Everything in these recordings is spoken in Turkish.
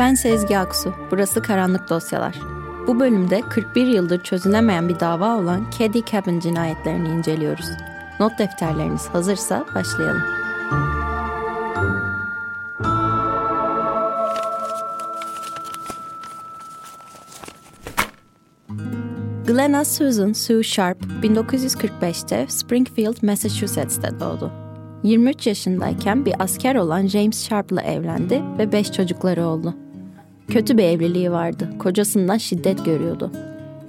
Ben Sezgi Aksu, burası Karanlık Dosyalar. Bu bölümde 41 yıldır çözülemeyen bir dava olan Caddy Cabin cinayetlerini inceliyoruz. Not defterleriniz hazırsa başlayalım. Glenna Susan Sue Sharp 1945'te Springfield, Massachusetts'te doğdu. 23 yaşındayken bir asker olan James Sharp'la evlendi ve 5 çocukları oldu. Kötü bir evliliği vardı. Kocasından şiddet görüyordu.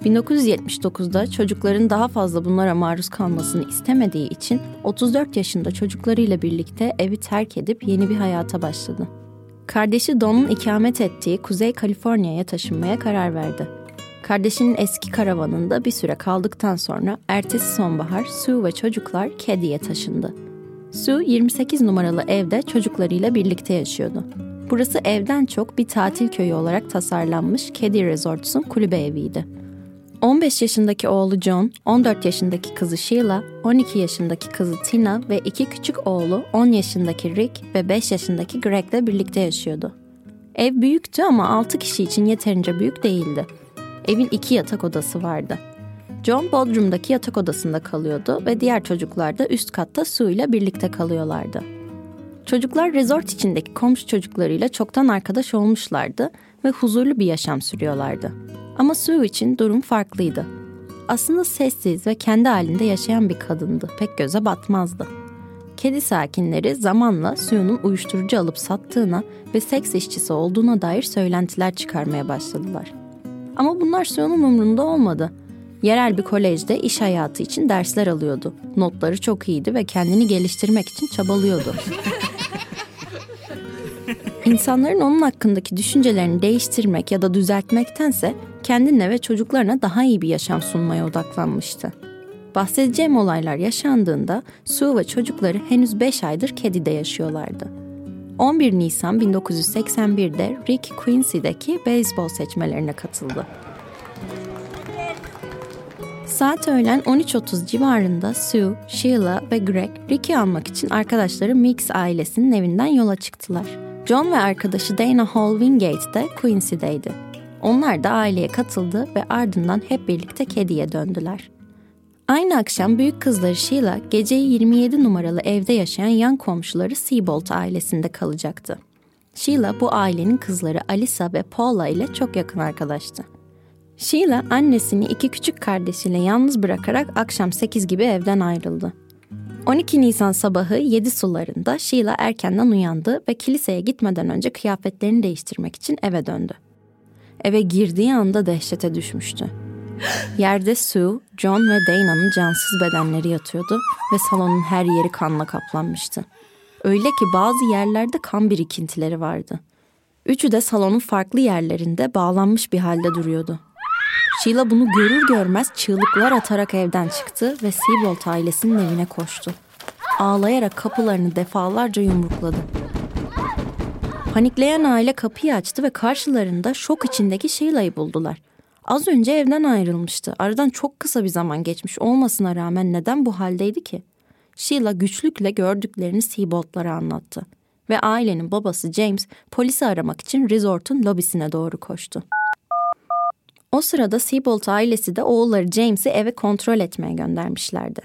1979'da çocukların daha fazla bunlara maruz kalmasını istemediği için 34 yaşında çocuklarıyla birlikte evi terk edip yeni bir hayata başladı. Kardeşi Don'un ikamet ettiği Kuzey Kaliforniya'ya taşınmaya karar verdi. Kardeşinin eski karavanında bir süre kaldıktan sonra ertesi sonbahar Sue ve çocuklar Caddy'ye taşındı. Sue 28 numaralı evde çocuklarıyla birlikte yaşıyordu. Burası evden çok bir tatil köyü olarak tasarlanmış Caddy Resorts'un kulübe eviydi. 15 yaşındaki oğlu John, 14 yaşındaki kızı Sheila, 12 yaşındaki kızı Tina ve iki küçük oğlu 10 yaşındaki Rick ve 5 yaşındaki Greg'le birlikte yaşıyordu. Ev büyüktü ama 6 kişi için yeterince büyük değildi. Evin iki yatak odası vardı. John Bodrum'daki yatak odasında kalıyordu ve diğer çocuklar da üst katta Sue ile birlikte kalıyorlardı. Çocuklar resort içindeki komşu çocuklarıyla çoktan arkadaş olmuşlardı ve huzurlu bir yaşam sürüyorlardı. Ama Sue için durum farklıydı. Aslında sessiz ve kendi halinde yaşayan bir kadındı. Pek göze batmazdı. Kedi sakinleri zamanla Sue'nun uyuşturucu alıp sattığına ve seks işçisi olduğuna dair söylentiler çıkarmaya başladılar. Ama bunlar Sue'nun umrunda olmadı. Yerel bir kolejde iş hayatı için dersler alıyordu. Notları çok iyiydi ve kendini geliştirmek için çabalıyordu. İnsanların onun hakkındaki düşüncelerini değiştirmek ya da düzeltmektense kendine ve çocuklarına daha iyi bir yaşam sunmaya odaklanmıştı. Bahsedeceğim olaylar yaşandığında Sue ve çocukları henüz 5 aydır kedide yaşıyorlardı. 11 Nisan 1981'de Rick Quincy'deki beyzbol seçmelerine katıldı. Saat öğlen 13.30 civarında Sue, Sheila ve Greg Rick'i almak için arkadaşları Mix ailesinin evinden yola çıktılar. John ve arkadaşı Dana Hall Wingate de Quincy'deydi. Onlar da aileye katıldı ve ardından hep birlikte kediye döndüler. Aynı akşam büyük kızları Sheila geceyi 27 numaralı evde yaşayan yan komşuları Seabolt ailesinde kalacaktı. Sheila bu ailenin kızları Alisa ve Paula ile çok yakın arkadaştı. Sheila annesini iki küçük kardeşiyle yalnız bırakarak akşam 8 gibi evden ayrıldı. 12 Nisan sabahı 7 sularında Sheila erkenden uyandı ve kiliseye gitmeden önce kıyafetlerini değiştirmek için eve döndü. Eve girdiği anda dehşete düşmüştü. Yerde Sue, John ve Dana'nın cansız bedenleri yatıyordu ve salonun her yeri kanla kaplanmıştı. Öyle ki bazı yerlerde kan birikintileri vardı. Üçü de salonun farklı yerlerinde bağlanmış bir halde duruyordu. Sheila bunu görür görmez çığlıklar atarak evden çıktı ve Seabolt ailesinin evine koştu. Ağlayarak kapılarını defalarca yumrukladı. Panikleyen aile kapıyı açtı ve karşılarında şok içindeki Sheila'yı buldular. Az önce evden ayrılmıştı. Aradan çok kısa bir zaman geçmiş olmasına rağmen neden bu haldeydi ki? Sheila güçlükle gördüklerini Seabolt'lara anlattı. Ve ailenin babası James polisi aramak için resortun lobisine doğru koştu. O sırada Seabolt ailesi de oğulları James'i eve kontrol etmeye göndermişlerdi.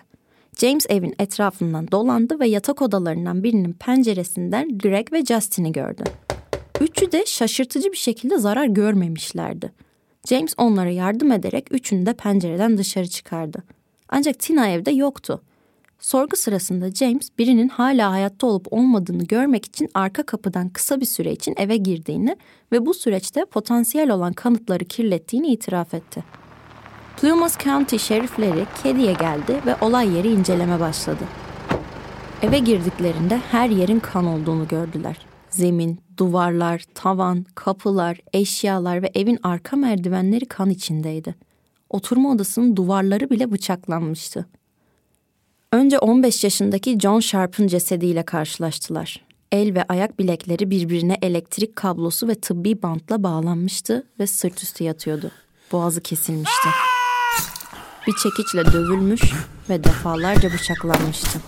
James evin etrafından dolandı ve yatak odalarından birinin penceresinden Greg ve Justin'i gördü. Üçü de şaşırtıcı bir şekilde zarar görmemişlerdi. James onlara yardım ederek üçünü de pencereden dışarı çıkardı. Ancak Tina evde yoktu. Sorgu sırasında James birinin hala hayatta olup olmadığını görmek için arka kapıdan kısa bir süre için eve girdiğini ve bu süreçte potansiyel olan kanıtları kirlettiğini itiraf etti. Plumas County şerifleri Keddy'ye geldi ve olay yeri inceleme başladı. Eve girdiklerinde her yerin kan olduğunu gördüler. Zemin, duvarlar, tavan, kapılar, eşyalar ve evin arka merdivenleri kan içindeydi. Oturma odasının duvarları bile bıçaklanmıştı. Önce 15 yaşındaki John Sharp'ın cesediyle karşılaştılar. El ve ayak bilekleri birbirine elektrik kablosu ve tıbbi bantla bağlanmıştı ve sırt üstü yatıyordu. Boğazı kesilmişti. Bir çekiçle dövülmüş ve defalarca bıçaklanmıştı.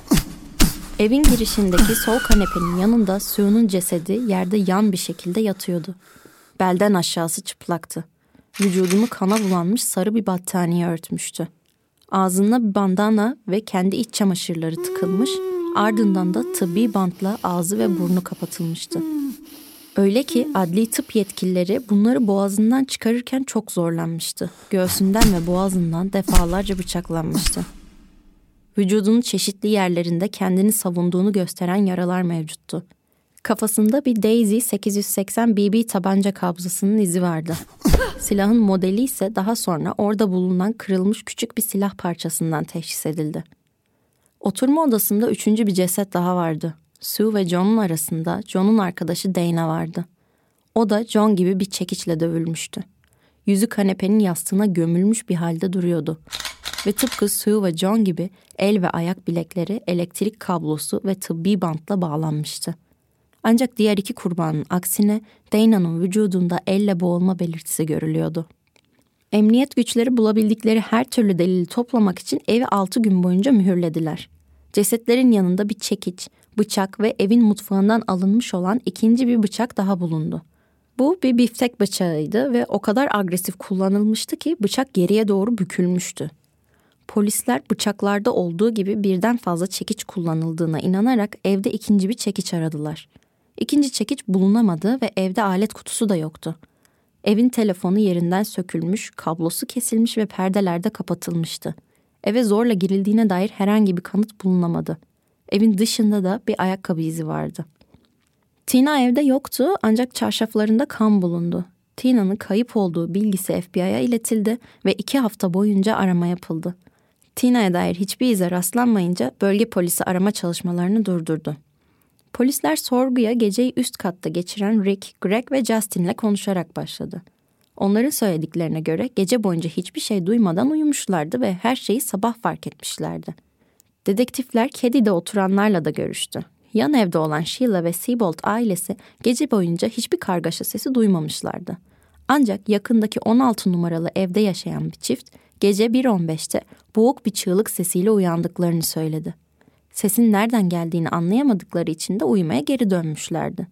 Evin girişindeki sol kanepenin yanında Sue'nun cesedi yerde yan bir şekilde yatıyordu. Belden aşağısı çıplaktı. Vücudunu kana bulanmış sarı bir battaniye örtmüştü. Ağzına bir bandana ve kendi iç çamaşırları tıkılmış, ardından da tıbbi bantla ağzı ve burnu kapatılmıştı. Öyle ki adli tıp yetkilileri bunları boğazından çıkarırken çok zorlanmıştı. Göğsünden ve boğazından defalarca bıçaklanmıştı. Vücudunun çeşitli yerlerinde kendini savunduğunu gösteren yaralar mevcuttu. Kafasında bir Daisy 880 BB tabanca kabzasının izi vardı. Silahın modeli ise daha sonra orada bulunan kırılmış küçük bir silah parçasından teşhis edildi. Oturma odasında üçüncü bir ceset daha vardı. Sue ve John'un arasında John'un arkadaşı Dana vardı. O da John gibi bir çekiçle dövülmüştü. Yüzü kanepenin yastığına gömülmüş bir halde duruyordu. Ve tıpkı Sue ve John gibi el ve ayak bilekleri elektrik kablosu ve tıbbi bantla bağlanmıştı. Ancak diğer iki kurbanın aksine Dana'nın vücudunda elle boğulma belirtisi görülüyordu. Emniyet güçleri bulabildikleri her türlü delili toplamak için evi altı gün boyunca mühürlediler. Cesetlerin yanında bir çekiç, bıçak ve evin mutfağından alınmış olan ikinci bir bıçak daha bulundu. Bu bir biftek bıçağıydı ve o kadar agresif kullanılmıştı ki bıçak geriye doğru bükülmüştü. Polisler bıçaklarda olduğu gibi birden fazla çekiç kullanıldığına inanarak evde ikinci bir çekiç aradılar. İkinci çekiç bulunamadı ve evde alet kutusu da yoktu. Evin telefonu yerinden sökülmüş, kablosu kesilmiş ve perdeler de kapatılmıştı. Eve zorla girildiğine dair herhangi bir kanıt bulunamadı. Evin dışında da bir ayakkabı izi vardı. Tina evde yoktu ancak çarşaflarında kan bulundu. Tina'nın kayıp olduğu bilgisi FBI'ya iletildi ve iki hafta boyunca arama yapıldı. Tina'ya dair hiçbir ize rastlanmayınca bölge polisi arama çalışmalarını durdurdu. Polisler sorguya geceyi üst katta geçiren Rick, Greg ve Justin ile konuşarak başladı. Onların söylediklerine göre gece boyunca hiçbir şey duymadan uyumuşlardı ve her şeyi sabah fark etmişlerdi. Dedektifler Keddy'de oturanlarla da görüştü. Yan evde olan Sheila ve Seabolt ailesi gece boyunca hiçbir kargaşa sesi duymamışlardı. Ancak yakındaki 16 numaralı evde yaşayan bir çift gece 1.15'te boğuk bir çığlık sesiyle uyandıklarını söyledi. Sesin nereden geldiğini anlayamadıkları için de uyumaya geri dönmüşlerdi.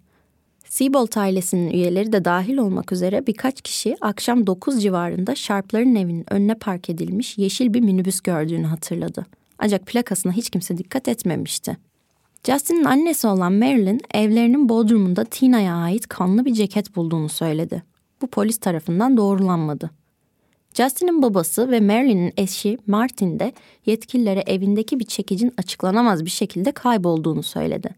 Seabolt ailesinin üyeleri de dahil olmak üzere birkaç kişi akşam 9 civarında Sharp'ların evinin önüne park edilmiş yeşil bir minibüs gördüğünü hatırladı. Ancak plakasına hiç kimse dikkat etmemişti. Justin'in annesi olan Marilyn evlerinin bodrumunda Tina'ya ait kanlı bir ceket bulduğunu söyledi. Bu polis tarafından doğrulanmadı. Justin'in babası ve Marilyn'in eşi Martin de yetkililere evindeki bir çekicin açıklanamaz bir şekilde kaybolduğunu söyledi.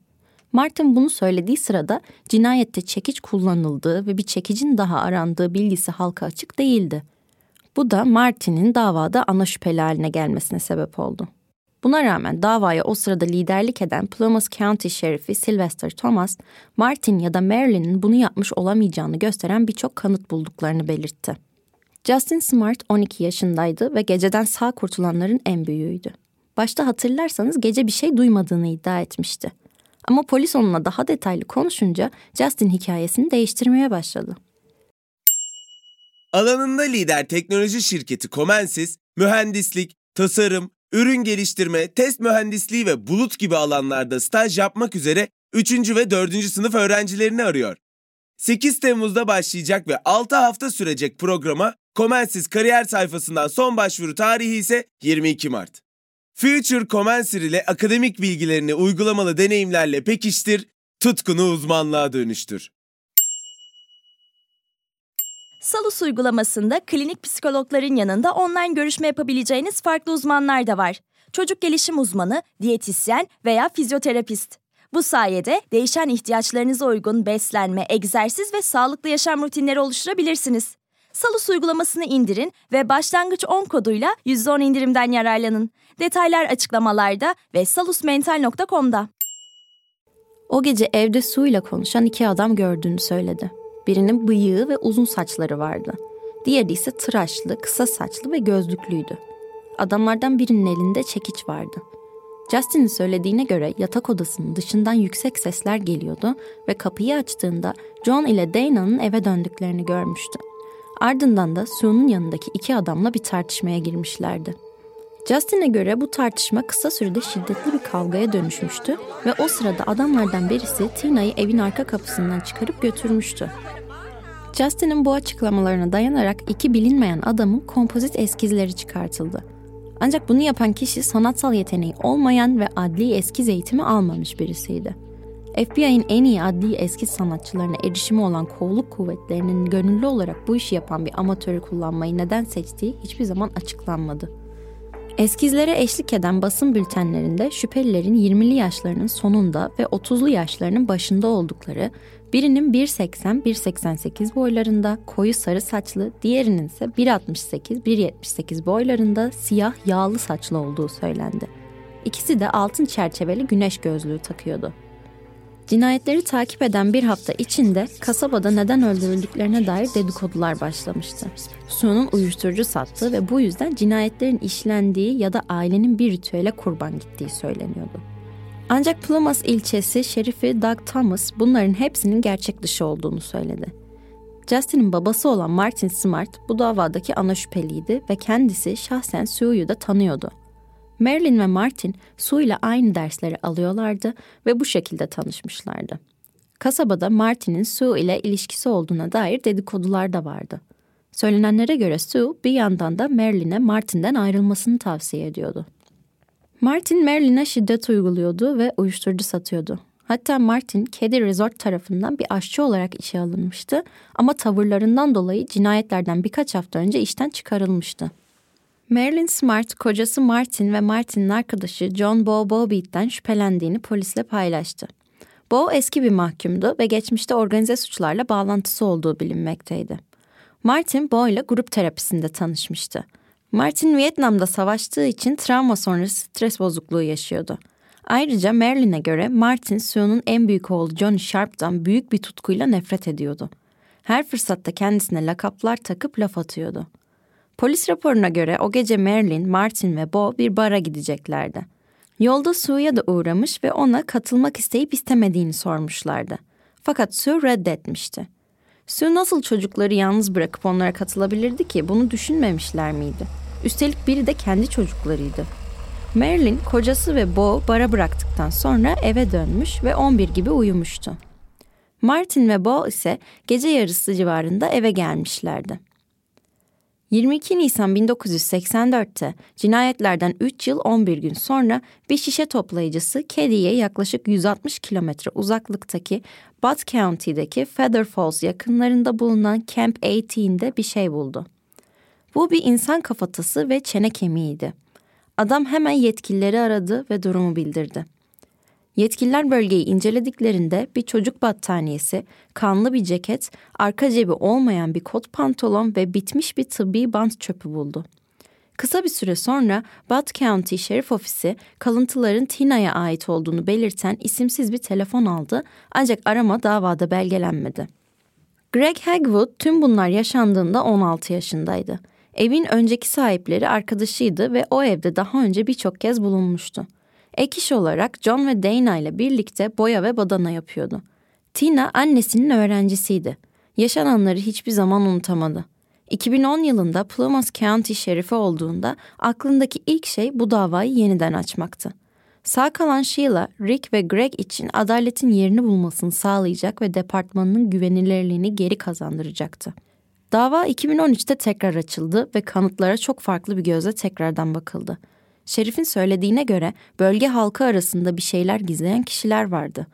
Martin bunu söylediği sırada cinayette çekiç kullanıldığı ve bir çekicin daha arandığı bilgisi halka açık değildi. Bu da Martin'in davada ana şüpheli haline gelmesine sebep oldu. Buna rağmen davaya o sırada liderlik eden Plumas County Şerifi Sylvester Thomas, Martin ya da Marilyn'in bunu yapmış olamayacağını gösteren birçok kanıt bulduklarını belirtti. Justin Smart 12 yaşındaydı ve geceden sağ kurtulanların en büyüğüydü. Başta hatırlarsanız gece bir şey duymadığını iddia etmişti. Ama polis onunla daha detaylı konuşunca Justin hikayesini değiştirmeye başladı. Alanında lider teknoloji şirketi Comensis, mühendislik, tasarım, ürün geliştirme, test mühendisliği ve bulut gibi alanlarda staj yapmak üzere 3. ve 4. sınıf öğrencilerini arıyor. 8 Temmuz'da başlayacak ve 6 hafta sürecek programa Comensis kariyer sayfasından son başvuru tarihi ise 22 Mart. Future Commencer ile akademik bilgilerini uygulamalı deneyimlerle pekiştir, tutkunu uzmanlığa dönüştür. Salus uygulamasında klinik psikologların yanında online görüşme yapabileceğiniz farklı uzmanlar da var. Çocuk gelişim uzmanı, diyetisyen veya fizyoterapist. Bu sayede değişen ihtiyaçlarınıza uygun beslenme, egzersiz ve sağlıklı yaşam rutinleri oluşturabilirsiniz. Salus uygulamasını indirin ve başlangıç 10 koduyla %10 indirimden yararlanın. Detaylar açıklamalarda ve salusmental.com'da. O gece evde suyla konuşan iki adam gördüğünü söyledi. Birinin bıyığı ve uzun saçları vardı. Diğeri ise tıraşlı, kısa saçlı ve gözlüklüydü. Adamlardan birinin elinde çekiç vardı. Justin'in söylediğine göre yatak odasının dışından yüksek sesler geliyordu ve kapıyı açtığında John ile Dana'nın eve döndüklerini görmüştü. Ardından da Sue'nun yanındaki iki adamla bir tartışmaya girmişlerdi. Justin'e göre bu tartışma kısa sürede şiddetli bir kavgaya dönüşmüştü ve o sırada adamlardan birisi Tina'yı evin arka kapısından çıkarıp götürmüştü. Justin'in bu açıklamalarına dayanarak iki bilinmeyen adamın kompozit eskizleri çıkartıldı. Ancak bunu yapan kişi sanatsal yeteneği olmayan ve adli eskiz eğitimi almamış birisiydi. FBI'nin en iyi adli eskiz sanatçılarına erişimi olan kolluk kuvvetlerinin gönüllü olarak bu işi yapan bir amatörü kullanmayı neden seçtiği hiçbir zaman açıklanmadı. Eskizlere eşlik eden basın bültenlerinde şüphelilerin 20'li yaşlarının sonunda ve 30'lu yaşlarının başında oldukları, birinin 1.80-1.88 boylarında koyu sarı saçlı, diğerinin ise 1.68-1.78 boylarında siyah yağlı saçlı olduğu söylendi. İkisi de altın çerçeveli güneş gözlüğü takıyordu. Cinayetleri takip eden bir hafta içinde kasabada neden öldürüldüklerine dair dedikodular başlamıştı. Su'nun uyuşturucu sattığı ve bu yüzden cinayetlerin işlendiği ya da ailenin bir ritüele kurban gittiği söyleniyordu. Ancak Plumas ilçesi şerifi Doug Thomas bunların hepsinin gerçek dışı olduğunu söyledi. Justin'in babası olan Martin Smart bu davadaki ana şüpheliydi ve kendisi şahsen Sue'yu da tanıyordu. Marilyn ve Martin Sue ile aynı dersleri alıyorlardı ve bu şekilde tanışmışlardı. Kasabada Martin'in Sue ile ilişkisi olduğuna dair dedikodular da vardı. Söylenenlere göre Sue bir yandan da Marilyn'e Martin'den ayrılmasını tavsiye ediyordu. Martin Marilyn'e şiddet uyguluyordu ve uyuşturucu satıyordu. Hatta Martin, Kedi Resort tarafından bir aşçı olarak işe alınmıştı ama tavırlarından dolayı cinayetlerden birkaç hafta önce işten çıkarılmıştı. Marilyn Smart, kocası Martin ve Martin'in arkadaşı John Bo Bobbitt'ten şüphelendiğini polisle paylaştı. Bo eski bir mahkumdu ve geçmişte organize suçlarla bağlantısı olduğu bilinmekteydi. Martin Bo ile grup terapisinde tanışmıştı. Martin Vietnam'da savaştığı için travma sonrası stres bozukluğu yaşıyordu. Ayrıca Marilyn'e göre Martin Sue'nun en büyük oğlu Johnny Sharp'tan büyük bir tutkuyla nefret ediyordu. Her fırsatta kendisine lakaplar takıp laf atıyordu. Polis raporuna göre o gece Marilyn, Martin ve Bo bir bara gideceklerdi. Yolda Sue'ya da uğramış ve ona katılmak isteyip istemediğini sormuşlardı. Fakat Sue reddetmişti. Sue nasıl çocukları yalnız bırakıp onlara katılabilirdi ki bunu düşünmemişler miydi? Üstelik biri de kendi çocuklarıydı. Marilyn kocası ve Bo bara bıraktıktan sonra eve dönmüş ve 11 gibi uyumuştu. Martin ve Bo ise gece yarısı civarında eve gelmişlerdi. 22 Nisan 1984'te cinayetlerden 3 yıl 11 gün sonra bir şişe toplayıcısı Caddy'ye yaklaşık 160 kilometre uzaklıktaki Butte County'deki Feather Falls yakınlarında bulunan Camp 18'de bir şey buldu. Bu bir insan kafatası ve çene kemiğiydi. Adam hemen yetkilileri aradı ve durumu bildirdi. Yetkililer bölgeyi incelediklerinde bir çocuk battaniyesi, kanlı bir ceket, arka cebi olmayan bir kot pantolon ve bitmiş bir tıbbi bant çöpü buldu. Kısa bir süre sonra Butte County Şerif Ofisi kalıntıların Tina'ya ait olduğunu belirten isimsiz bir telefon aldı ancak arama davada belgelenmedi. Greg Hagwood tüm bunlar yaşandığında 16 yaşındaydı. Evin önceki sahipleri arkadaşıydı ve o evde daha önce birçok kez bulunmuştu. Ek iş olarak John ve Dana ile birlikte boya ve badana yapıyordu. Tina annesinin öğrencisiydi. Yaşananları hiçbir zaman unutamadı. 2010 yılında Plumas County şerifi olduğunda aklındaki ilk şey bu davayı yeniden açmaktı. Sağ kalan Sheila, Rick ve Greg için adaletin yerini bulmasını sağlayacak ve departmanının güvenilirliğini geri kazandıracaktı. Dava 2013'te tekrar açıldı ve kanıtlara çok farklı bir gözle tekrardan bakıldı. Şerif'in söylediğine göre bölge halkı arasında bir şeyler gizleyen kişiler vardı.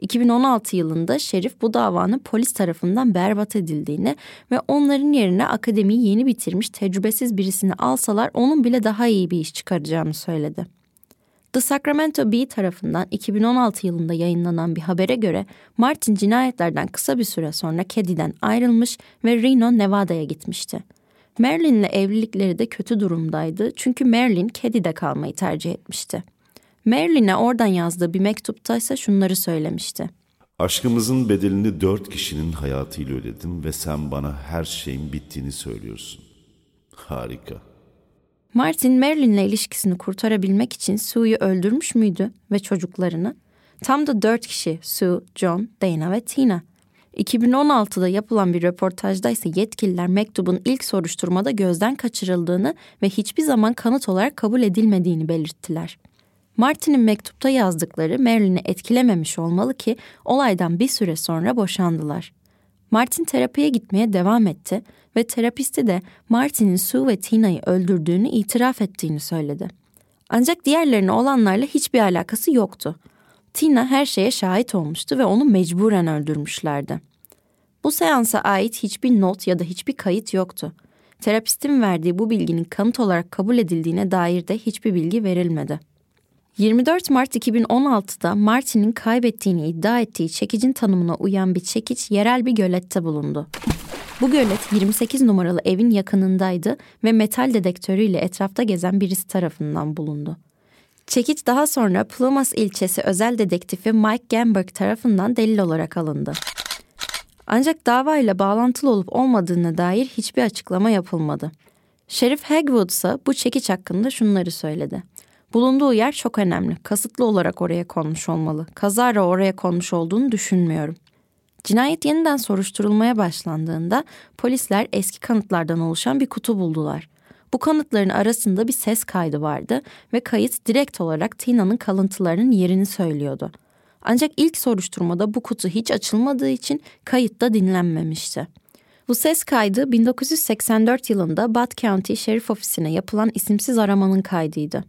2016 yılında Şerif bu davanın polis tarafından berbat edildiğini ve onların yerine akademiyi yeni bitirmiş tecrübesiz birisini alsalar onun bile daha iyi bir iş çıkaracağını söyledi. The Sacramento Bee tarafından 2016 yılında yayınlanan bir habere göre Martin cinayetlerden kısa bir süre sonra Keddy'den ayrılmış ve Reno, Nevada'ya gitmişti. Marilyn'le evlilikleri de kötü durumdaydı çünkü Marilyn Keddy'de kalmayı tercih etmişti. Marilyn'e oradan yazdığı bir mektupta ise şunları söylemişti. Aşkımızın bedelini dört kişinin hayatıyla ödedim ve sen bana her şeyin bittiğini söylüyorsun. Harika. Martin Marilyn'le ilişkisini kurtarabilmek için Sue'yu öldürmüş müydü ve çocuklarını? Tam da dört kişi Sue, John, Dana ve Tina. 2016'da yapılan bir röportajda ise yetkililer mektubun ilk soruşturmada gözden kaçırıldığını ve hiçbir zaman kanıt olarak kabul edilmediğini belirttiler. Martin'in mektupta yazdıkları Marilyn'i etkilememiş olmalı ki olaydan bir süre sonra boşandılar. Martin terapiye gitmeye devam etti ve terapisti de Martin'in Sue ve Tina'yı öldürdüğünü itiraf ettiğini söyledi. Ancak diğerlerine olanlarla hiçbir alakası yoktu. Tina her şeye şahit olmuştu ve onu mecburen öldürmüşlerdi. Bu seansa ait hiçbir not ya da hiçbir kayıt yoktu. Terapistin verdiği bu bilginin kanıt olarak kabul edildiğine dair de hiçbir bilgi verilmedi. 24 Mart 2016'da Martin'in kaybettiğini iddia ettiği çekicin tanımına uyan bir çekiç yerel bir gölette bulundu. Bu gölet 28 numaralı evin yakınındaydı ve metal dedektörüyle etrafta gezen birisi tarafından bulundu. Çekiç daha sonra Plumas ilçesi özel dedektifi Mike Gamberg tarafından delil olarak alındı. Ancak davayla bağlantılı olup olmadığına dair hiçbir açıklama yapılmadı. Şerif Hagwood ise bu çekiç hakkında şunları söyledi. Bulunduğu yer çok önemli. Kasıtlı olarak oraya konmuş olmalı. Kazara oraya konmuş olduğunu düşünmüyorum. Cinayet yeniden soruşturulmaya başlandığında polisler eski kanıtlardan oluşan bir kutu buldular. Bu kanıtların arasında bir ses kaydı vardı ve kayıt direkt olarak Tina'nın kalıntılarının yerini söylüyordu. Ancak ilk soruşturmada bu kutu hiç açılmadığı için kayıtta dinlenmemişti. Bu ses kaydı 1984 yılında Butte County Sheriff Ofisi'ne yapılan isimsiz aramanın kaydıydı.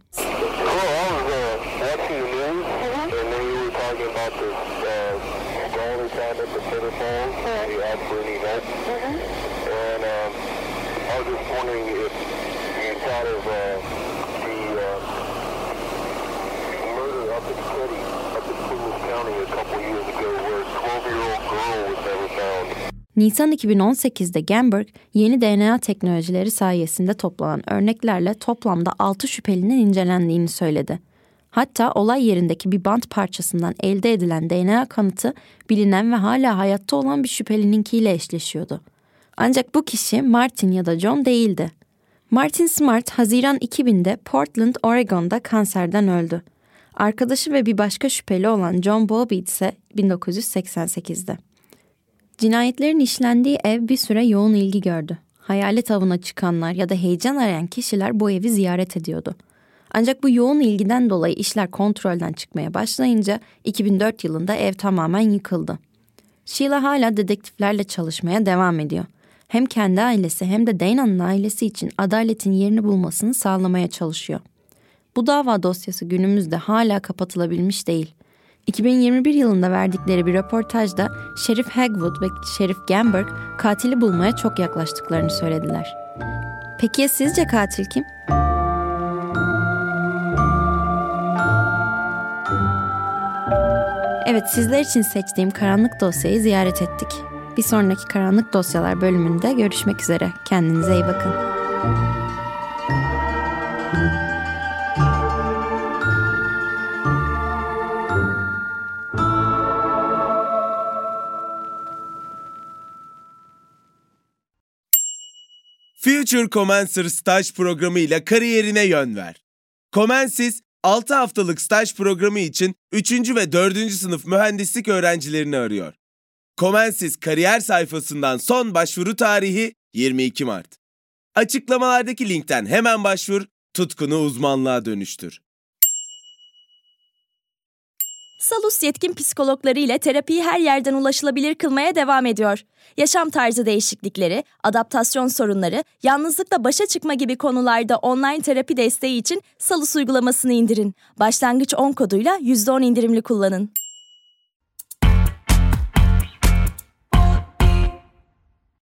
Nisan 2018'de Gamberg yeni DNA teknolojileri sayesinde toplanan örneklerle toplamda 6 şüphelinin incelendiğini söyledi. Hatta olay yerindeki bir bant parçasından elde edilen DNA kanıtı bilinen ve hala hayatta olan bir şüphelininkiyle eşleşiyordu. Ancak bu kişi Martin ya da John değildi. Martin Smart Haziran 2000'de Portland, Oregon'da kanserden öldü. Arkadaşı ve bir başka şüpheli olan John Bobbitt ise 1988'de. Cinayetlerin işlendiği ev bir süre yoğun ilgi gördü. Hayalet avına çıkanlar ya da heyecan arayan kişiler bu evi ziyaret ediyordu. Ancak bu yoğun ilgiden dolayı işler kontrolden çıkmaya başlayınca 2004 yılında ev tamamen yıkıldı. Sheila hala dedektiflerle çalışmaya devam ediyor. Hem kendi ailesi hem de Dana'nın ailesi için adaletin yerini bulmasını sağlamaya çalışıyor. Bu dava dosyası günümüzde hala kapatılabilmiş değil. 2021 yılında verdikleri bir röportajda Şerif Hagwood ve Şerif Gamberg katili bulmaya çok yaklaştıklarını söylediler. Peki ya sizce katil kim? Evet sizler için seçtiğim karanlık dosyayı ziyaret ettik. Bir sonraki karanlık dosyalar bölümünde görüşmek üzere. Kendinize iyi bakın. Future Commencer staj programı ile kariyerine yön ver. Comensis 6 haftalık staj programı için 3. ve 4. sınıf mühendislik öğrencilerini arıyor. Comensis kariyer sayfasından son başvuru tarihi 22 Mart. Açıklamalardaki linkten hemen başvur, tutkunu uzmanlığa dönüştür. Salus yetkin psikologları ile terapiyi her yerden ulaşılabilir kılmaya devam ediyor. Yaşam tarzı değişiklikleri, adaptasyon sorunları, yalnızlıkla başa çıkma gibi konularda online terapi desteği için Salus uygulamasını indirin. Başlangıç 10 koduyla %10 indirimli kullanın.